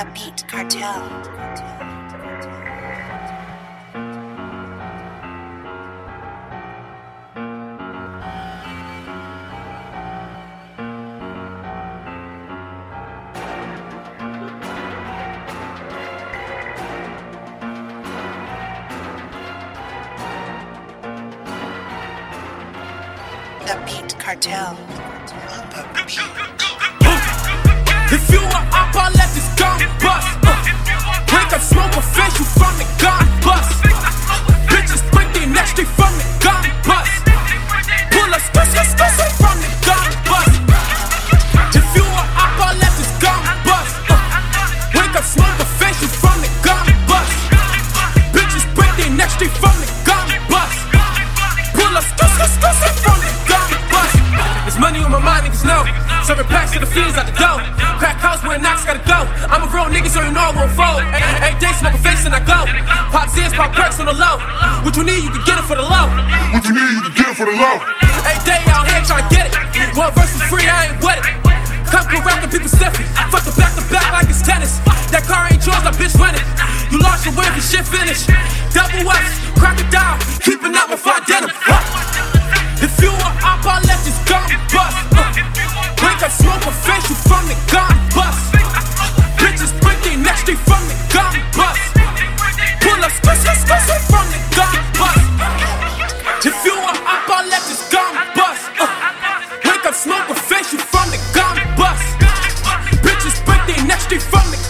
The Beat Cartel. The Beat Cartel. If you a niggas know. Serving packs to the fiends out the door. Crack house where knocks gotta go. I'm a real nigga, so you know I won't fold. Every day smoke a face and I go. Pop zins, pop perks on the low. What you need, you can get it for the low. What you need, you can get it for the low. Every day out here trying to get it. One verse is free, I ain't with it. Come correct the people stiffy. Fuck the back to back like it's tennis. That car ain't yours, that bitch winning. You lost your win, your shit finished. Double X, crocodile, keeping up my smoke a you from the gun bust. Bitches break their neck straight from the